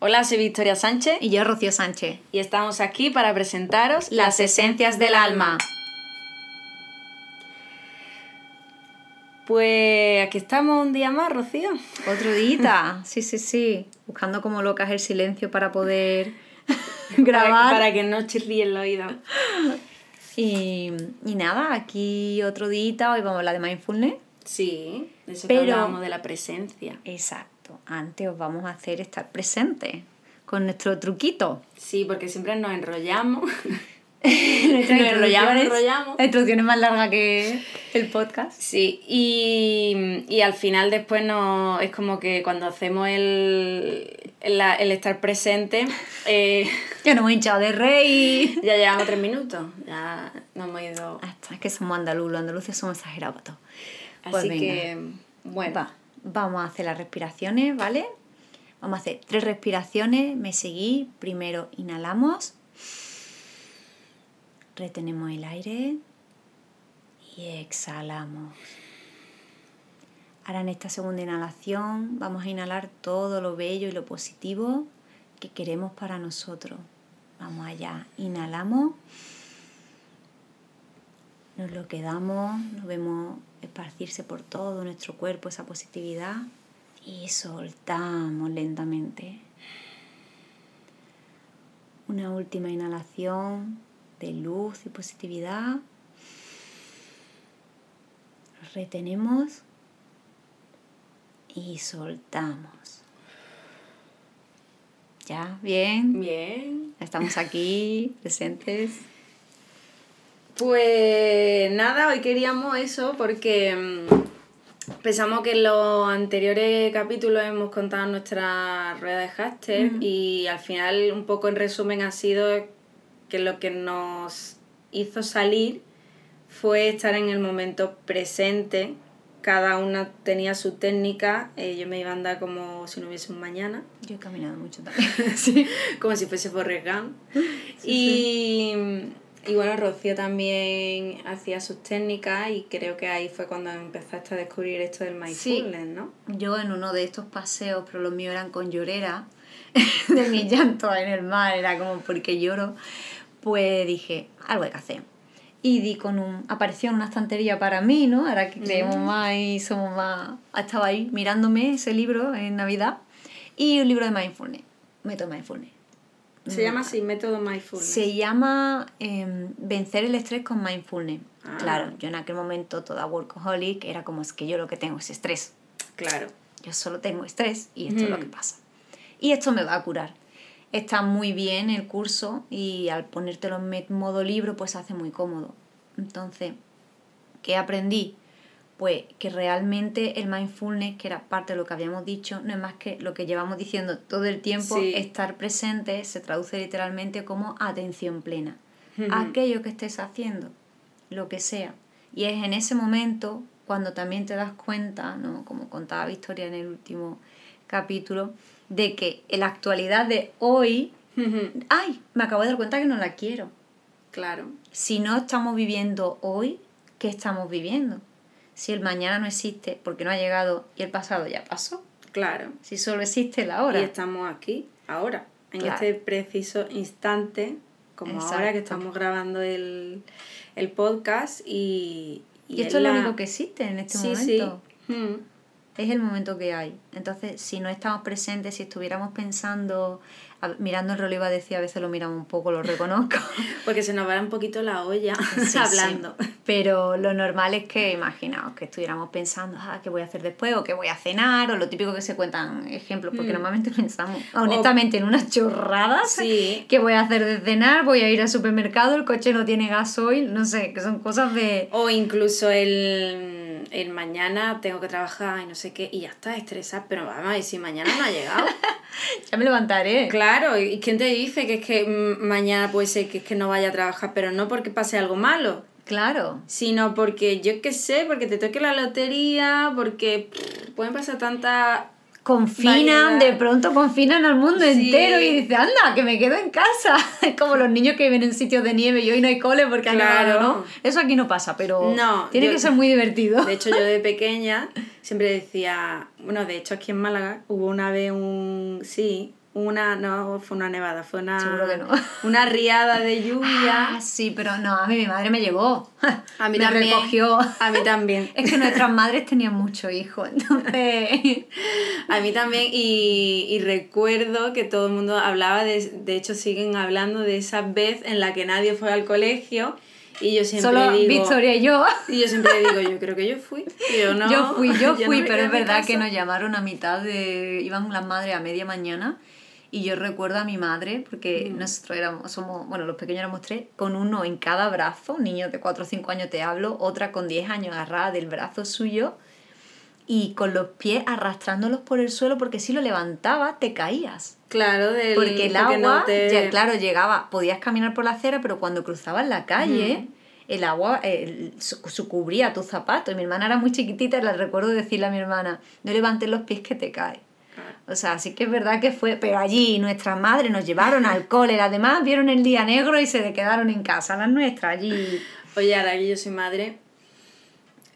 Hola, soy Victoria Sánchez Y yo, Rocío Sánchez. y estamos aquí para presentaros Las esencias del alma. Pues aquí estamos un día más, Rocío. Otro día. Sí, sí, sí. Buscando como locas el silencio para poder grabar. Para, para que no chirríe el oído. Y, y nada, aquí otro día. Hoy vamos a hablar de mindfulness. Sí, de eso Pero- que hablábamos de la presencia. Exacto. Antes os vamos a hacer estar presentes con nuestro truquito. Sí, porque siempre nos enrollamos. Nuestras Nos enrollamos. La introducción es más larga que el podcast. Sí, y, y al final después no, es como que cuando hacemos el, el, el estar presente, eh, Ya nos hemos hinchado de rey. ya llevamos tres minutos, ya nos hemos ido. Hasta es que somos andaluz, los andaluces somos exagerados. Así Pues venga. que, bueno, Va, vamos a hacer las respiraciones, ¿vale? Vamos a hacer tres respiraciones. Me seguí. Primero inhalamos. Retenemos el aire. Y exhalamos. Ahora en esta segunda inhalación vamos a inhalar todo lo bello y lo positivo que queremos para nosotros. Vamos allá. Inhalamos. Nos lo quedamos, nos vemos esparcirse por todo nuestro cuerpo esa positividad y soltamos lentamente. Una última inhalación de luz y positividad. Retenemos y soltamos. ¿Ya? ¿Bien? bien. Estamos aquí, presentes. Pues nada, hoy queríamos eso porque mm, pensamos que en los anteriores capítulos hemos contado nuestra rueda de hashtag y al final un poco en resumen ha sido que lo que nos hizo salir fue estar en el momento presente. Cada una tenía su técnica, eh, yo me iba a andar como si no hubiese un mañana. Yo he caminado mucho también. como si fuese Forrest Gump. y, y bueno, Rocío también hacía sus técnicas y creo que ahí fue cuando empezaste a descubrir esto del mindfulness, ¿no? Yo en uno de estos paseos, pero los míos eran con llorera, de mi llanto en el mar, era como porque lloro, pues dije, algo hay que hacer. Y di con un... apareció en una estantería para mí, ¿no? Ahora que creemos más y somos más... Estaba ahí mirándome ese libro en Navidad y un libro de mindfulness, método mindfulness. Se llama así, método mindfulness. Se llama em, Vencer el estrés con mindfulness. Ah. Claro, yo en aquel momento toda workaholic era como es que yo lo que tengo es estrés. Claro. Yo solo tengo estrés y esto es lo Ujú. que pasa. Y esto me va a curar. Está muy bien el curso y al ponértelo en modo libro pues se hace muy cómodo. Entonces, ¿qué aprendí? Pues que realmente el mindfulness, que era parte de lo que habíamos dicho, no es más que lo que llevamos diciendo todo el tiempo, Sí. estar presente se traduce literalmente como atención plena. Aquello que estés haciendo, lo que sea. Y es en ese momento cuando también te das cuenta, ¿no? como contaba Victoria en el último capítulo, de que en la actualidad de hoy. ¡ay! Me acabo de dar cuenta que no la quiero. claro. Si no estamos viviendo hoy, ¿qué estamos viviendo? Si el mañana no existe porque no ha llegado y el pasado ya pasó. Claro. Si solo existe el Y ahora. estamos aquí, ahora, en Claro. este preciso instante, como ahora que estamos grabando el, el podcast y... Y esto es lo la- único que existe en este sí, momento. Sí. Mm. Es el momento que hay. Entonces, si no estamos presentes, si estuviéramos pensando, a- mirando el reloj, iba a decir, a veces lo miramos un poco, lo reconozco. Porque se nos va un poquito la olla Sí, hablando. sí. Pero lo normal es que, imaginaos, que estuviéramos pensando, ah, ¿qué voy a hacer después? O qué voy a cenar, o lo típico que se cuentan ejemplos, porque Mm. normalmente pensamos, honestamente, en unas chorradas. Sí. ¿Qué voy a hacer de cenar? Voy a ir al supermercado, el coche no tiene gasoil, no sé, que son cosas de... O incluso el, el mañana tengo que trabajar y no sé qué, y ya está estresada, pero vamos, y si mañana no ha llegado. Ya me levantaré. claro, ¿y quién te dice que es que mm, mañana puede ser que es que no vaya a trabajar, pero no porque pase algo malo? Claro. sino porque yo qué sé, porque te toque la lotería, porque pff, pueden pasar tantas... Confinan, Variedad. de pronto confinan al mundo Sí. entero y dice, anda, que me quedo en casa. Es como los niños que viven en sitios de nieve y hoy no hay cole porque Claro. nevado, ¿no? Eso aquí no pasa, pero No, tiene yo- que ser muy divertido. De hecho, yo de pequeña siempre decía, bueno, de hecho aquí en Málaga hubo una vez un, sí, una, no fue una nevada, fue una, Seguro que no. una riada de lluvia. Ah, sí, pero no, a mí mi madre me llevó. A mí me también. recogió. A mí también. Es que nuestras madres tenían muchos hijos, entonces... A mí también, y, y recuerdo que todo el mundo hablaba, de, de hecho siguen hablando de esa vez en la que nadie fue al colegio y yo siempre Solo digo... Victoria y yo. Y yo siempre digo, yo creo que yo fui, yo no. yo fui, yo no fui, me pero es verdad que nos llamaron a mitad de... Iban las madres a media mañana y yo recuerdo a mi madre, porque Mm. nosotros éramos, somos, bueno, los pequeños éramos tres, con uno en cada brazo, niños de 4 o 5 años te hablo, otra con 10 años agarrada del brazo suyo y con los pies arrastrándolos por el suelo porque si lo levantaba te caías. Claro, del, Porque el agua, no te- ya, claro, llegaba, podías caminar por la acera, pero cuando cruzabas la calle, el agua eh, su, cubría tus zapatos. Y mi hermana era muy chiquitita la recuerdo decirle a mi hermana, no levantes los pies que te caes. O sea, sí que es verdad que fue, pero allí nuestras madres nos llevaron al cole, además vieron el día negro y se quedaron en casa, las nuestras allí. Oye, ahora que yo soy madre,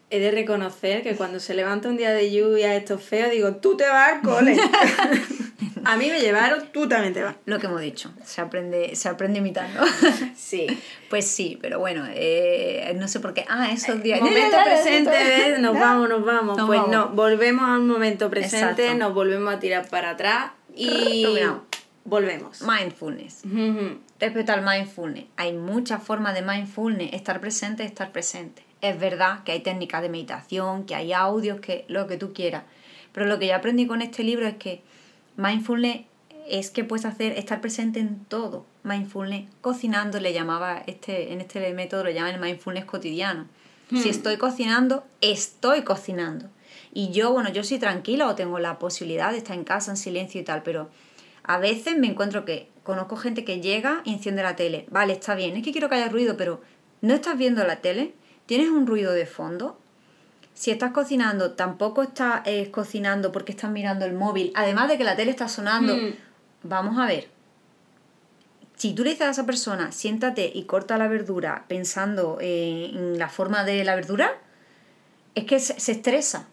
he de reconocer que cuando se levanta un día de lluvia, esto es feo, digo, tú te vas al cole. a mí me llevaron, tú también te vas. Lo que hemos dicho, se aprende, se aprende imitando. Sí. pues sí, pero bueno, eh, no sé por qué. Ah, esos días. Momento presente, ¿ves? nos vamos, nos vamos. Nos pues vamos. no, volvemos al momento presente, Exacto. nos volvemos a tirar para atrás y Rebobinamos. volvemos. Mindfulness. Ujú. Respecto al mindfulness, hay muchas formas de mindfulness, estar presente, estar presente. Es verdad que hay técnicas de meditación, que hay audios, que lo que tú quieras. Pero lo que yo aprendí con este libro es que mindfulness es que puedes hacer estar presente en todo. Mindfulness cocinando le llamaba este en este método lo llaman el mindfulness cotidiano. Si estoy cocinando, estoy cocinando. Y yo, bueno, yo soy tranquila o tengo la posibilidad de estar en casa en silencio y tal, pero a veces me encuentro que conozco gente que llega y enciende la tele. Vale, está bien, es que quiero que haya ruido, pero ¿no estás viendo la tele? ¿Tienes un ruido de fondo? Si estás cocinando, tampoco estás eh, cocinando porque estás mirando el móvil. Además de que la tele está sonando. Mm. Vamos a ver. Si tú le dices a esa persona, siéntate y corta la verdura pensando eh, en la forma de la verdura, es que se, se estresa.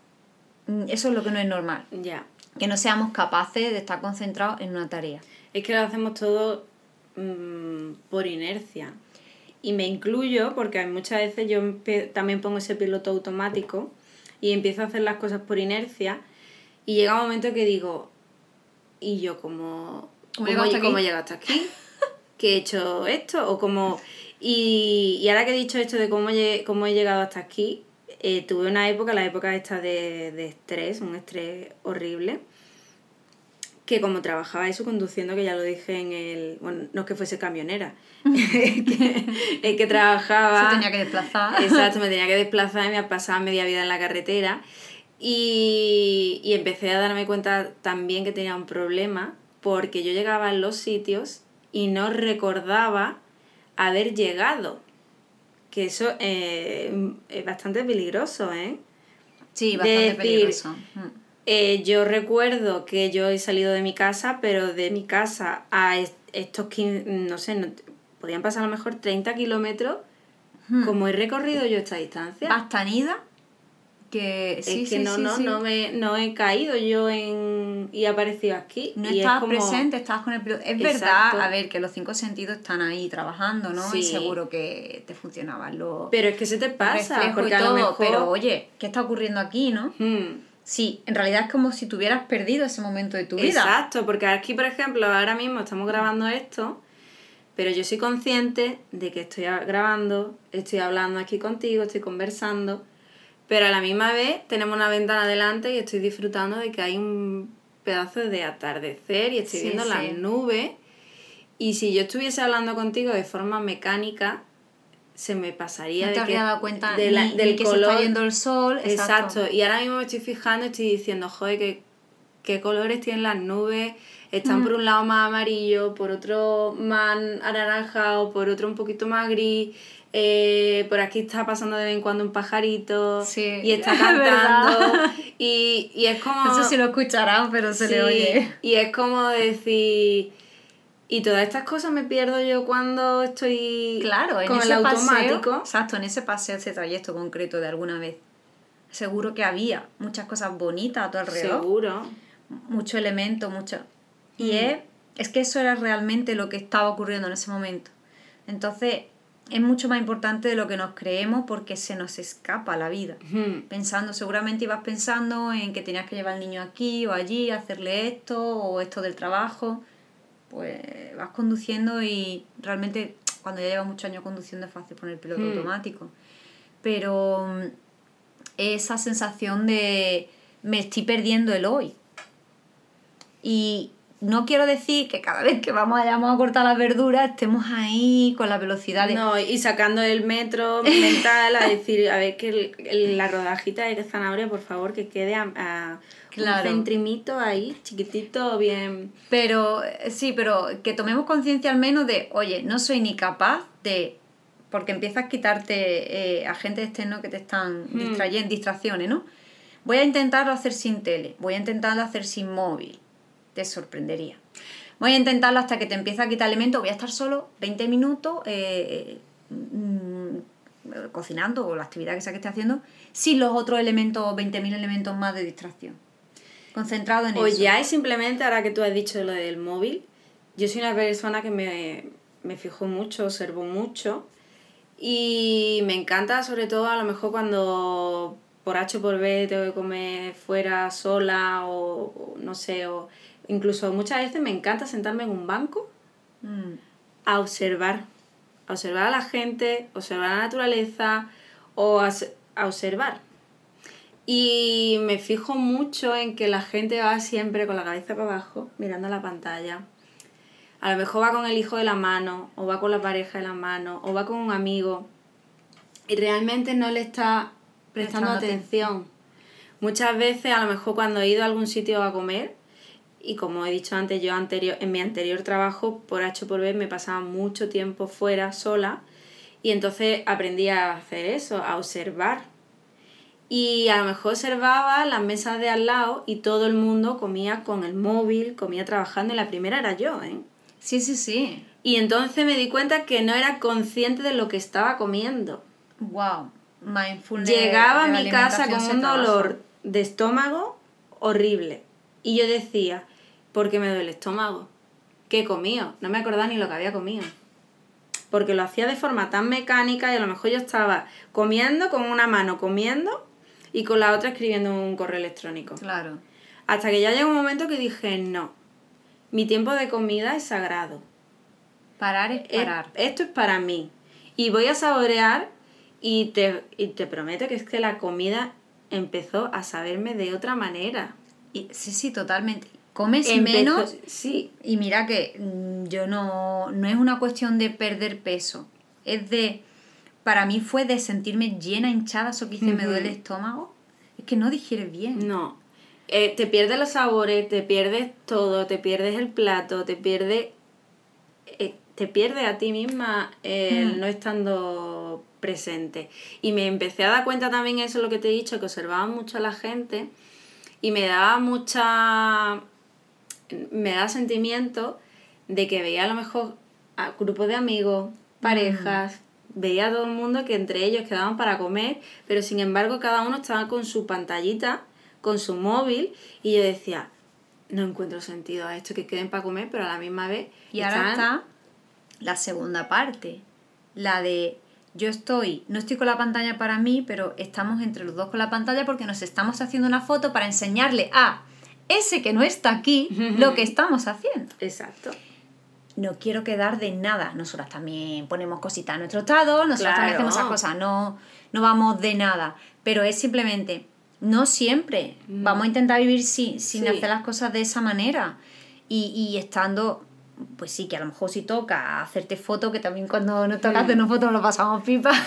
Mm, Eso es lo que no es normal. Ya. Que no seamos capaces de estar concentrados en una tarea. Es que lo hacemos todo mm, por inercia. Y me incluyo porque muchas veces yo también pongo ese piloto automático y empiezo a hacer las cosas por inercia y llega un momento que digo, ¿y yo cómo, ¿Cómo cómo, he llegado hasta cómo aquí? he llegado hasta aquí? ¿Que he hecho esto? O como... Y, y ahora que he dicho esto de cómo, lle- cómo he llegado hasta aquí, eh, tuve una época, la época esta de, de estrés, un estrés horrible, que como trabajaba eso conduciendo, que ya lo dije en el... Bueno, no es que fuese camionera, es que, es que trabajaba... Se tenía que desplazar. Exacto, me tenía que desplazar y me pasaba media vida en la carretera. Y, y empecé a darme cuenta también que tenía un problema porque yo llegaba a los sitios y no recordaba haber llegado. Que eso eh, es bastante peligroso, ¿eh? Sí, bastante decir, peligroso. Mm. Eh, yo recuerdo que yo he salido de mi casa, pero de mi casa a est- estos 15, no sé, no- podían pasar a lo mejor 30 kilómetros. Hmm. ¿Cómo he recorrido yo esta distancia? Vas tan ida que sí, es que sí, no, sí, no, no, me, no he caído yo en y he aparecido aquí. No y es estabas como- presente, estabas con el piloto. Es Exacto. verdad, a ver, que los cinco sentidos están ahí trabajando, ¿no? Y seguro que te funcionaban los Pero es que se te pasa, porque y a lo mejor... pero oye, ¿qué está ocurriendo aquí, no? Hmm, Sí, en realidad es como si tú hubieras perdido ese momento de tu vida. Exacto, porque aquí, por ejemplo, ahora mismo estamos grabando esto, pero yo soy consciente de que estoy grabando, estoy hablando aquí contigo, estoy conversando, pero a la misma vez tenemos una ventana delante y estoy disfrutando de que hay un pedazo de atardecer y estoy Sí, viendo sí. las nubes. Y si yo estuviese hablando contigo de forma mecánica, se me pasaría No te de que, dado cuenta de la- ni, del ni que color. se está yendo el sol. Exacto. Y ahora mismo me estoy fijando, estoy diciendo, joder, qué, qué colores tienen las nubes. Están Mm. por un lado más amarillo, por otro más anaranjado, por otro un poquito más gris. eh, por aquí está pasando de vez en cuando un pajarito Sí, y está es cantando y, y es como No sé si lo escucharán, pero se le Sí, oye. y es como decir y todas estas cosas me pierdo yo cuando estoy Claro, en con ese el paseo. automático Exacto, en ese paseo, ese trayecto concreto de alguna vez. Seguro que había muchas cosas bonitas a tu alrededor. seguro mucho elemento, mucho. Y Mm. es es que eso era realmente lo que estaba ocurriendo en ese momento. Entonces, es mucho más importante de lo que nos creemos porque se nos escapa la vida. Pensando, seguramente ibas pensando en que tenías que llevar al niño aquí o allí, hacerle esto o esto del trabajo. Pues vas conduciendo y realmente cuando ya llevas muchos años conduciendo es fácil poner el piloto automático. Pero mm, esa sensación de me estoy perdiendo el hoy. Y no quiero decir que cada vez que vamos allá a cortar las verduras estemos ahí con la velocidad de... No, y sacando el metro mental a decir, a ver, que la rodajita de zanahoria, por favor, que quede a, un centrimito ahí, chiquitito, bien... Pero, sí, pero que tomemos conciencia al menos de, oye, no soy ni capaz de... Porque empiezas a quitarte eh, agentes externos que te están mm. distrayendo, distracciones, ¿no? Voy a intentarlo hacer sin tele, voy a intentarlo hacer sin móvil te sorprendería. Voy a intentarlo hasta que te empiece a quitar elementos. Voy a estar solo 20 minutos eh, mm, cocinando o la actividad que sea que esté haciendo sin los otros elementos, 20.000 elementos más de distracción. Concentrado en eso. O ya es simplemente, ahora que tú has dicho lo del móvil, yo soy una persona que me, me fijo mucho, observo mucho y me encanta sobre todo a lo mejor cuando por H o por B tengo que comer fuera sola o no sé, o Incluso muchas veces me encanta sentarme en un banco mm. a observar, a observar a la gente, observar la naturaleza o a, observar. Y me fijo mucho en que la gente va siempre con la cabeza para abajo, mirando la pantalla. A lo mejor va con el hijo de la mano, o va con la pareja de la mano, o va con un amigo. Y realmente no le está prestando, atención. Muchas veces, a lo mejor cuando he ido a algún sitio a comer, y como he dicho antes, yo anterior, en mi anterior trabajo, por H por B, me pasaba mucho tiempo fuera, sola, y entonces aprendí a hacer eso, a observar. Y a lo mejor observaba las mesas de al lado y todo el mundo comía con el móvil, comía trabajando, y la primera era yo, ¿eh? Sí, sí, sí. Y entonces me di cuenta que no era consciente de lo que estaba comiendo. Wow, mindfulness. Llegaba a mi casa con un dolor de estómago horrible. Y yo decía, porque me duele el estómago. ¿Qué he comido? No me acordaba ni lo que había comido. Porque lo hacía de forma tan mecánica y a lo mejor yo estaba comiendo con una mano comiendo y con la otra escribiendo un correo electrónico. Claro. Hasta que ya llegó un momento que dije, no, mi tiempo de comida es sagrado. Parar es parar. Esto es para mí. Y voy a saborear y te, y te prometo que es que la comida empezó a saberme de otra manera. Y, sí, sí, totalmente comes menos. Sí. Y mira que mm, yo no, no es una cuestión de perder peso, es de, para mí fue de sentirme llena, hinchada, eso que hice, me duele el estómago, es que no digieres bien. No. Eh, te pierdes los sabores, te pierdes todo, te pierdes el plato, te pierdes, eh, te pierdes a ti misma el mm. no estando presente. Y me empecé a dar cuenta también, eso es lo que te he dicho, que observaba mucho a la gente y me daba mucha me da sentimiento de que veía a lo mejor a grupos de amigos, parejas, veía a todo el mundo que entre ellos quedaban para comer, pero sin embargo cada uno estaba con su pantallita, con su móvil, y yo decía, no encuentro sentido a esto que queden para comer, pero a la misma vez... Y ahora está la segunda parte, la de yo estoy, no estoy con la pantalla para mí, pero estamos entre los dos con la pantalla porque nos estamos haciendo una foto para enseñarle a ese que no está aquí lo que estamos haciendo. Exacto. No quiero quedar de nada. Nosotras también ponemos cositas a nuestro estado, nosotras también hacemos esas cosas, no, no vamos de nada. Pero es simplemente, no siempre. Mm. Vamos a intentar vivir sin, sin hacer las cosas de esa manera. Y, y estando pues sí, que a lo mejor si toca hacerte fotos, que también cuando nos toca mm. hacernos fotos lo pasamos pipa.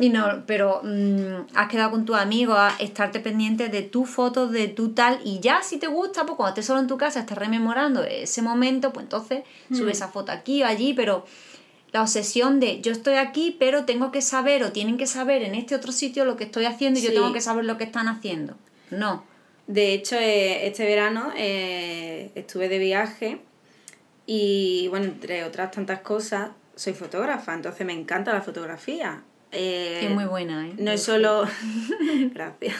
Y no, pero mm, has quedado con tu amigo a estarte pendiente de tu foto, de tu tal, y ya si te gusta, pues cuando estés solo en tu casa, estás rememorando ese momento, pues entonces subes sube mm. esa foto aquí o allí, pero la obsesión de yo estoy aquí, pero tengo que saber o tienen que saber en este otro sitio lo que estoy haciendo y yo tengo que saber lo que están haciendo. No. De hecho, eh, este verano eh, estuve de viaje y, bueno, entre otras tantas cosas, soy fotógrafa, entonces me encanta la fotografía. Eh, es muy buena, ¿eh? No es solo. Gracias.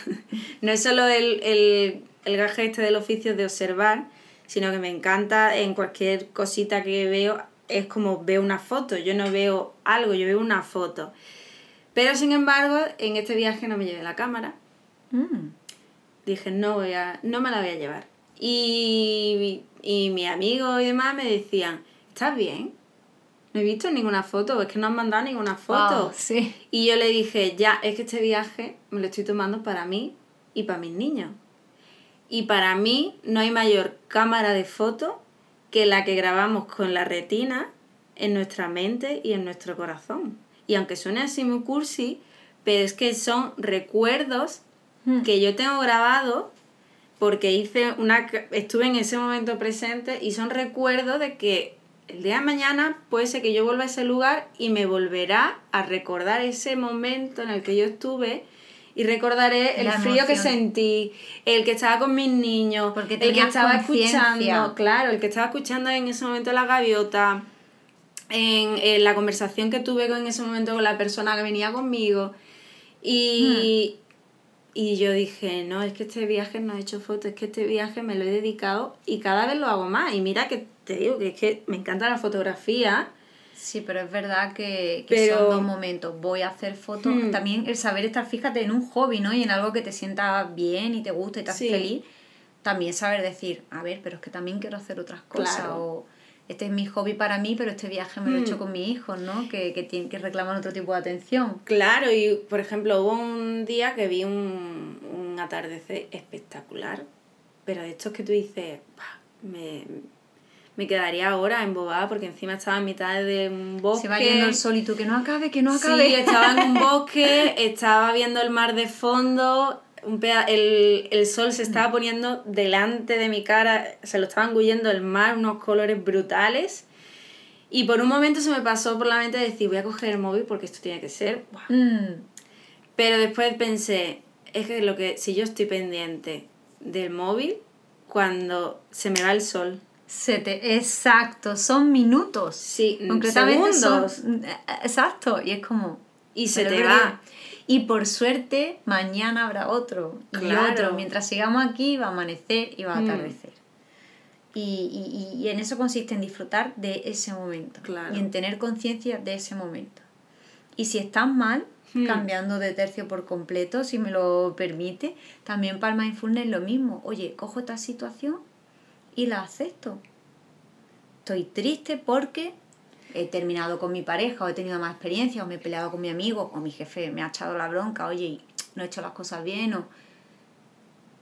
No es solo el, el, el gaje este del oficio de observar, sino que me encanta en cualquier cosita que veo, es como veo una foto, yo no veo algo, yo veo una foto. Pero sin embargo, en este viaje no me llevé la cámara. Mm. Dije, no, voy a, no me la voy a llevar. Y, y mi amigo y demás me decían, ¿estás bien? No he visto ninguna foto, es que no han mandado ninguna foto. sí. Y yo le dije, ya, es que este viaje me lo estoy tomando para mí y para mis niños. Y para mí no hay mayor cámara de foto que la que grabamos con la retina en nuestra mente y en nuestro corazón. Y aunque suene así muy cursi, pero es que son recuerdos hmm. que yo tengo grabado porque hice una estuve en ese momento presente y son recuerdos de que el día de mañana puede ser que yo vuelva a ese lugar y me volverá a recordar ese momento en el que yo estuve y recordaré el frío que sentí, el que estaba con mis niños, Porque el que estaba escuchando, claro, el que estaba escuchando en ese momento la gaviota, en, la conversación que tuve en ese momento con la persona que venía conmigo. Y, hmm. Y yo dije, no, es que este viaje no he hecho fotos, es que este viaje me lo he dedicado y cada vez lo hago más. Y mira que te digo que es que me encanta la fotografía Sí, pero es verdad que, son dos momentos. Voy a hacer fotos. Hmm. También el saber estar, fíjate, en un hobby, ¿no? Y en algo que te sienta bien y te gusta y te hace feliz. También saber decir, a ver, pero es que también quiero hacer otras cosas. O este es mi hobby para mí, pero este viaje me lo he hecho hmm. con mi hijo, ¿no? Que, que, tienen, que reclaman otro tipo de atención. Claro, y por ejemplo, hubo un día que vi un, un atardecer espectacular. Pero de estos que tú dices, me me quedaría ahora embobada porque encima estaba en mitad de un bosque. Se va yendo el sol y tú que no acabe, que no acabe. Sí, estaba en un bosque, estaba viendo el mar de fondo, un el, el, sol se estaba poniendo delante de mi cara, se lo estaba engullendo el mar, unos colores brutales. Y por un momento se me pasó por la mente decir, voy a coger el móvil porque esto tiene que ser... Mm. Pero después pensé, es que lo que si yo estoy pendiente del móvil, cuando se me va el sol, se te, exacto, son minutos. Sí, concretamente segundos. exacto, y es como. Y se te va. Y por suerte, mañana habrá otro y otro. Mientras sigamos aquí, va a amanecer y va a mm. atardecer. Y, y, y, en eso consiste en disfrutar de ese momento. Y en tener conciencia de ese momento. Y si estás mal, mm. cambiando de tercio por completo, si me lo permite, también para el mindfulness lo mismo. Oye, cojo esta situación y la acepto. Estoy triste porque he terminado con mi pareja o he tenido más experiencia o me he peleado con mi amigo o mi jefe me ha echado la bronca, oye, no he hecho las cosas bien o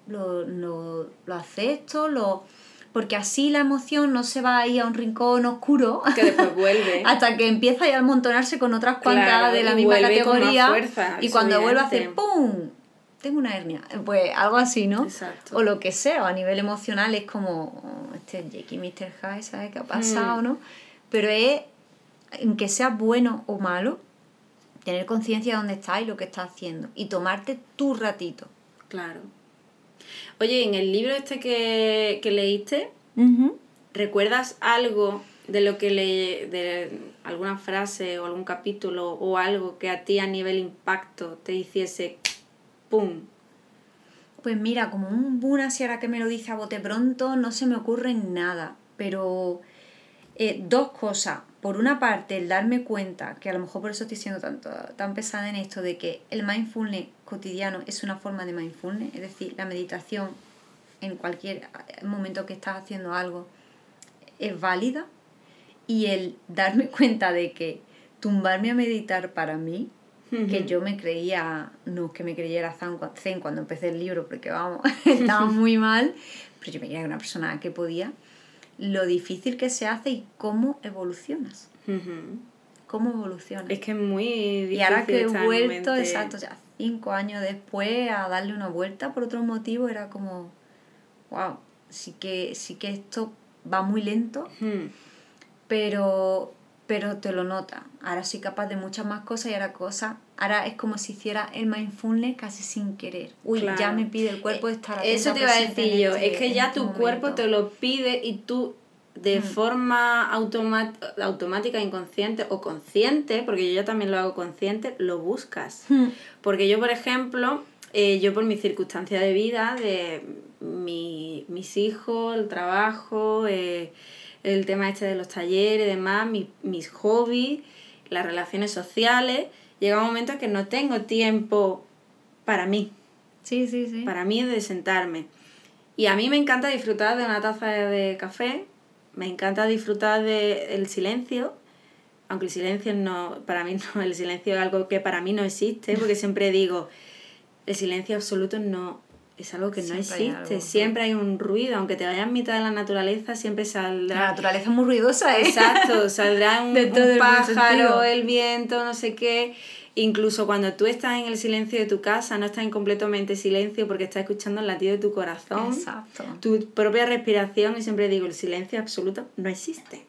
lo, lo, lo acepto, lo porque así la emoción no se va a ir a un rincón oscuro que después vuelve hasta que empieza a amontonarse con otras cuantas de la misma categoría y cuando vuelve a hacer ¡pum! tengo una hernia, pues algo así, ¿no? Exacto. O lo que sea, o a nivel emocional es como, oh, este Jackie Mr. High, ¿sabes qué ha pasado, mm. no? Pero es, en que sea bueno o malo, tener conciencia de dónde estás y lo que estás haciendo, y tomarte tu ratito. Claro. Oye, en el libro este que, leíste, ¿recuerdas algo de lo que le de alguna frase o algún capítulo o algo que a ti a nivel impacto te hiciese ¡pum! Pues mira, como un boom así ahora que me lo dice a bote pronto, no se me ocurre nada. Pero eh, dos cosas. Por una parte, el darme cuenta, que a lo mejor por eso estoy siendo tanto, tan pesada en esto, de que el mindfulness cotidiano es una forma de mindfulness, es decir, la meditación en cualquier momento que estás haciendo algo es válida. Y el darme cuenta de que tumbarme a meditar para mí que yo me creía, no que me creyera zen cuando empecé el libro, porque vamos, estaba muy mal, pero yo me creía una persona que podía, lo difícil que se hace y cómo evolucionas. ¿Cómo evolucionas? Es que es muy difícil. Y ahora que he vuelto, exacto, ya cinco años después, a darle una vuelta por otro motivo, era como, wow, sí que, sí que esto va muy lento, pero pero te lo nota. Ahora soy capaz de muchas más cosas y ahora cosas, ahora es como si hiciera el mindfulness casi sin querer. Uy, ya me pide el cuerpo estar Eso te iba a decir yo, este es que ya tu cuerpo te lo pide y tú de mm. forma automática, inconsciente o consciente, porque yo ya también lo hago consciente, lo buscas. Mm. Porque yo, por ejemplo, eh, yo por mi circunstancia de vida, de mi, mis hijos, el trabajo, eh, el tema este de los talleres y demás, mis hobbies, las relaciones sociales, llega un momento en que no tengo tiempo para mí. Sí, sí, sí. Para mí de sentarme. Y a mí me encanta disfrutar de una taza de café, me encanta disfrutar del silencio, aunque el silencio no, para mí no, el silencio es algo que para mí no existe, porque siempre digo, el silencio absoluto no es algo que no existe. siempre hay un ruido, aunque te vayas en mitad de la naturaleza, siempre saldrá. La naturaleza es muy ruidosa, ¿eh? Exacto, saldrá un, un pájaro, el viento, no sé qué. Incluso cuando tú estás en el silencio de tu casa, no estás en completamente silencio porque estás escuchando el latido de tu corazón, Exacto. tu propia respiración, y siempre digo, el silencio absoluto no existe.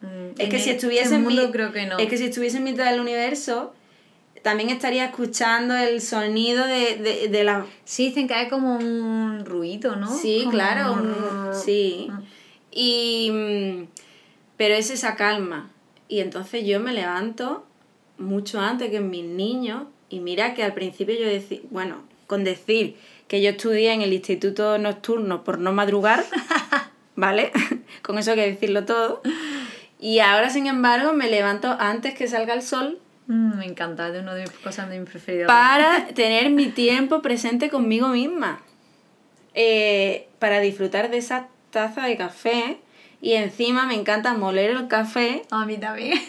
Mm, es que si estuviese en mundo, creo que no. Es que si estuviese en mitad del universo, también estaría escuchando el sonido de, de, la... Sí, dicen que hay como un ruido, ¿no? Sí, claro, sí. Mm. Y... Mm, pero es esa calma. Y entonces yo me levanto mucho antes que mis niños y mira que al principio yo decía, bueno, con decir que yo estudié en el instituto nocturno por no madrugar, ¿vale? con eso hay que decirlo todo. Y ahora, sin embargo, me levanto antes que salga el sol Mm, me encanta, de una de mis cosas de mis preferidas. Para tener mi tiempo presente conmigo misma. Eh, para disfrutar de esa taza de café. Y encima me encanta moler el café. A mí también.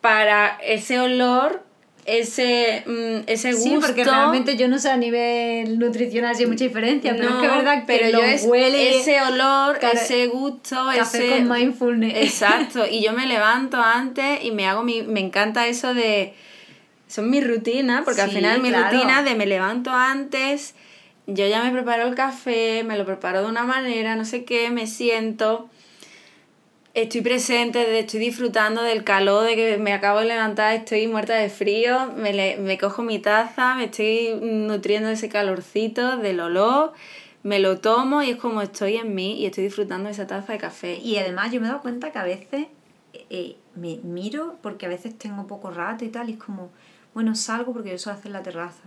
Para ese olor, ese, mm, ese gusto. Sí, porque realmente yo no sé a nivel nutricional si hay mucha diferencia, pero es que es verdad que pero lo huele. Ese olor, ese gusto, café ese. con mindfulness. Exacto. Y yo me levanto antes y me hago mi. Me encanta eso de son mis rutinas, porque al final mi rutina de me levanto antes, yo ya me preparo el café, me lo preparo de una manera, no sé qué, me siento, estoy presente, estoy disfrutando del calor, de que me acabo de levantar, estoy muerta de frío, me, me cojo mi taza, me estoy nutriendo de ese calorcito, del olor, me lo tomo y es como estoy en mí y estoy disfrutando de esa taza de café. Y además yo me he dado cuenta que a veces eh, me miro porque a veces tengo poco rato y tal, y es como bueno, salgo porque yo suelo hacer la terraza.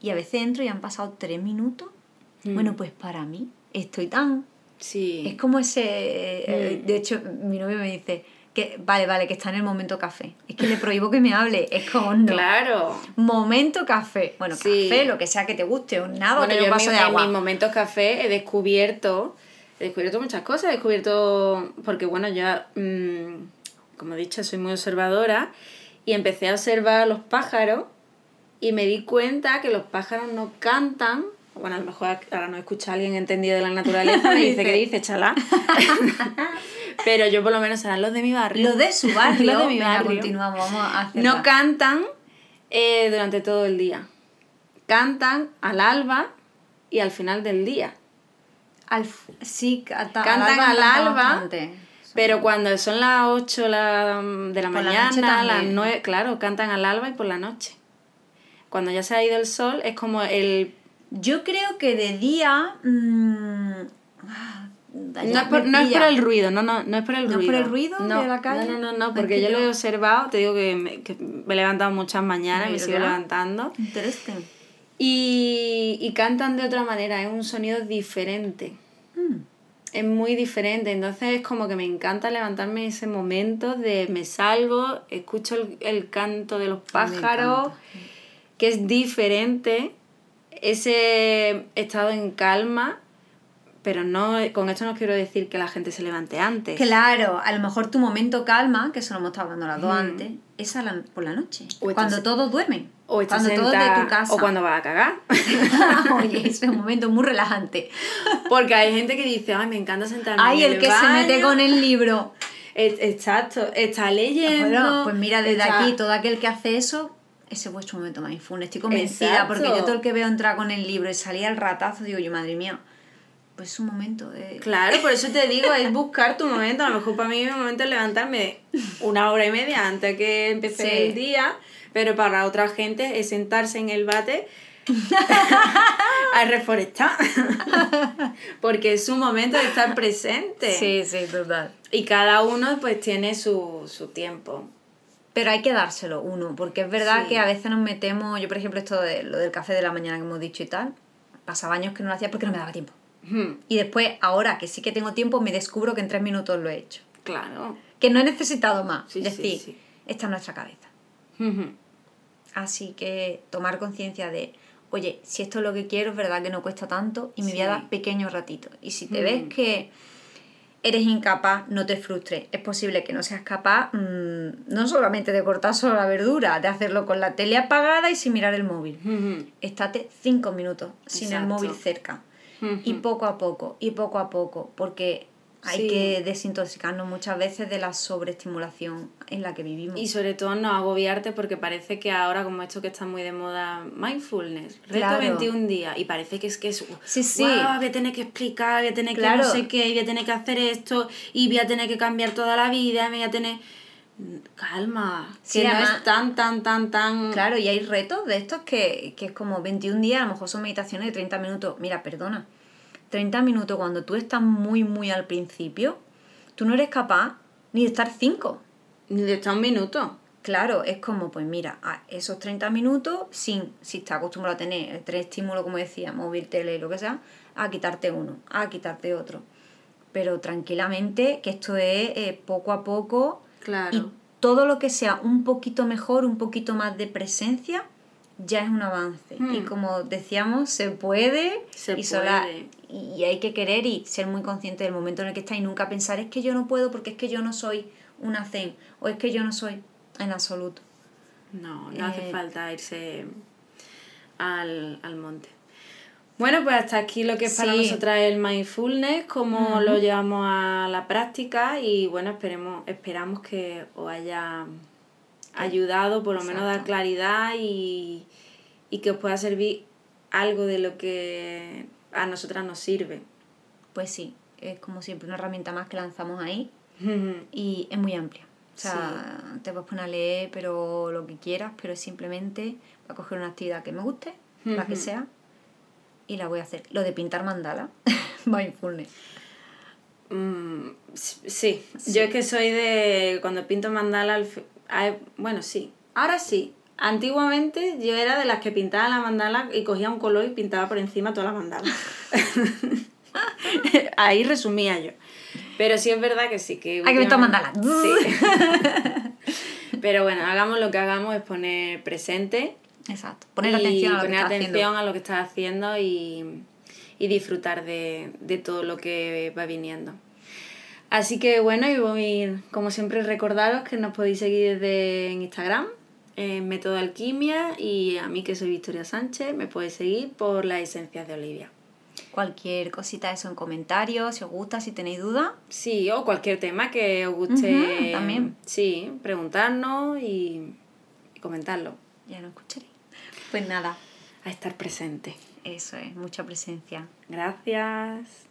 Y a veces entro y han pasado tres minutos. Mm. Bueno, pues para mí estoy tan... Sí. Es como ese... Eh, mm. De hecho, mi novio me dice que vale, vale, que está en el momento café. Es que le prohíbo que me hable. Es como no. Claro. Momento café. Bueno, café, lo que sea que te guste o nada. Bueno, yo paso en, de agua. en mis momentos café he descubierto, he descubierto muchas cosas. He descubierto, porque bueno, ya, mm, como he dicho, soy muy observadora y empecé a observar los pájaros y me di cuenta que los pájaros no cantan. Bueno, a lo mejor ahora no escucha a alguien entendido de la naturaleza me dice que dice, chala. Pero yo por lo menos serán los de mi barrio. Los de su barrio. los de mi barrio. continuamos, vamos a No cantan eh, durante todo el día. Cantan al alba y al final del día. Al, sí, cantan al alba. Pero cuando son las 8 de la mañana, las 9, claro, cantan al alba y por la noche. Cuando ya se ha ido el sol, es como el... Yo creo que de día... Mm, no, es por, el ruido, no, no, no es por el ruido. ¿No es por el ruido de la calle? No, no, no, porque yo lo he observado, te digo que me, que me he levantado muchas mañanas y me sigo levantando. Interesante. Y, y cantan de otra manera, es un sonido diferente. Mm es muy diferente. Entonces es como que me encanta levantarme en ese momento de me salgo, escucho el, canto de los pájaros, que es diferente, ese estado en calma. Pero no, con esto no quiero decir que la gente se levante antes. Claro, a lo mejor tu momento calma, que eso lo hemos estado hablando las dos antes, es por la noche. cuando todos duermen. O cuando todos de tu casa. O cuando vas a cagar. Oye, ese es un momento muy relajante. Porque hay gente que dice, ay, me encanta sentarme. Ay, el, que se mete con el libro. Exacto, está leyendo. Bueno, pues mira, desde aquí, todo aquel que hace eso, ese es vuestro momento más mindfulness. Estoy convencida, porque yo todo el que veo entrar con el libro y salir al ratazo, digo yo, madre mía, pues es un momento de... Claro, por eso te digo, es buscar tu momento. A lo mejor para mí mi momento es levantarme una hora y media antes que empiece el día, pero para otra gente es sentarse en el bate a reforestar. Porque es un momento de estar presente. Sí, sí, total. Y cada uno pues tiene su, su tiempo. Pero hay que dárselo uno, porque es verdad Sí. que a veces nos metemos, yo por ejemplo esto de lo del café de la mañana que hemos dicho y tal, pasaba años que no lo hacía porque no me daba tiempo. Hmm, Y después, ahora que sí que tengo tiempo, me descubro que en tres minutos lo he hecho. Claro. Que no he necesitado más. Sí, es decir, sí. esta es nuestra cabeza. Ujú. Así que tomar conciencia de, oye, si esto es lo que quiero, es verdad que no cuesta tanto y me voy a dar pequeños ratitos. Y si te Mm. ves que eres incapaz, no te frustres. Es posible que no seas capaz mm, no solamente de cortar solo la verdura, de hacerlo con la tele apagada y sin mirar el móvil. Estate cinco minutos sin el móvil cerca. Y poco a poco, y poco a poco, porque hay Sí. que desintoxicarnos muchas veces de la sobreestimulación en la que vivimos. Y sobre todo no agobiarte porque parece que ahora, como esto que está muy de moda, mindfulness, reto Claro. 21 días, y parece que es que es, Sí, sí. "Guau, voy a tener que explicar, voy a tener que no sé qué, voy a tener que hacer esto, y voy a tener que cambiar toda la vida, me voy a tener... Calma, Sí, que no es tan, tan, tan, tan... Claro, y hay retos de estos que, que es como 21 días, a lo mejor son meditaciones de 30 minutos. Mira, perdona, 30 minutos cuando tú estás muy, muy al principio, tú no eres capaz ni de estar 5. Ni de estar un minuto. Claro, es como, pues mira, a esos 30 minutos, sin, si estás acostumbrado a tener tres estímulos, como decía, móvil, tele, lo que sea, a quitarte uno, a quitarte otro. Pero tranquilamente, que esto es eh, poco a poco Claro. y todo lo que sea un poquito mejor, un poquito más de presencia, ya es un avance. Hmm. Y como decíamos, se puede, Se y, sola- puede. Y hay que querer y ser muy consciente del momento en el que está y nunca pensar es que yo no puedo porque es que yo no soy una zen o es que yo no soy en absoluto. No, no hace Eh, falta irse al, al monte. Bueno, pues hasta aquí lo que es para nosotras el mindfulness, cómo lo llevamos a la práctica y bueno, esperemos, esperamos que os haya ayudado, por lo menos dar claridad y, y que os pueda servir algo de lo que a nosotras nos sirve. Pues sí, es como siempre una herramienta más que lanzamos ahí y es muy amplia. O sea, te puedes poner a leer pero lo que quieras, pero es simplemente voy a coger una actividad que me guste, la que sea, y la voy a hacer. Lo de pintar mandala, mindfulness. Mm, sí, yo es que soy de cuando pinto mandala, al bueno, sí, ahora sí. Antiguamente yo era de las que pintaba la mandala y cogía un color y pintaba por encima toda la mandala. Ahí resumía yo. Pero sí es verdad que sí, que... Hay que pintar mandala. Sí. Pero bueno, hagamos lo que hagamos, es poner presente. Exacto. Poner y atención a lo que poner estás atención haciendo. a lo que estás haciendo y, y disfrutar de, de todo lo que va viniendo. Así que bueno, y voy, como siempre, recordaros que nos podéis seguir desde en Instagram, en Método Alquimia, y a mí que soy Victoria Sánchez, me podéis seguir por las esencias de Olivia. Cualquier cosita eso en comentarios, si os gusta, si tenéis dudas. Sí, o cualquier tema que os guste. Ujú, también. Sí, preguntarnos y, y comentarlo. Ya lo escucharéis. Pues nada, A estar presente. eso es, mucha presencia. Gracias.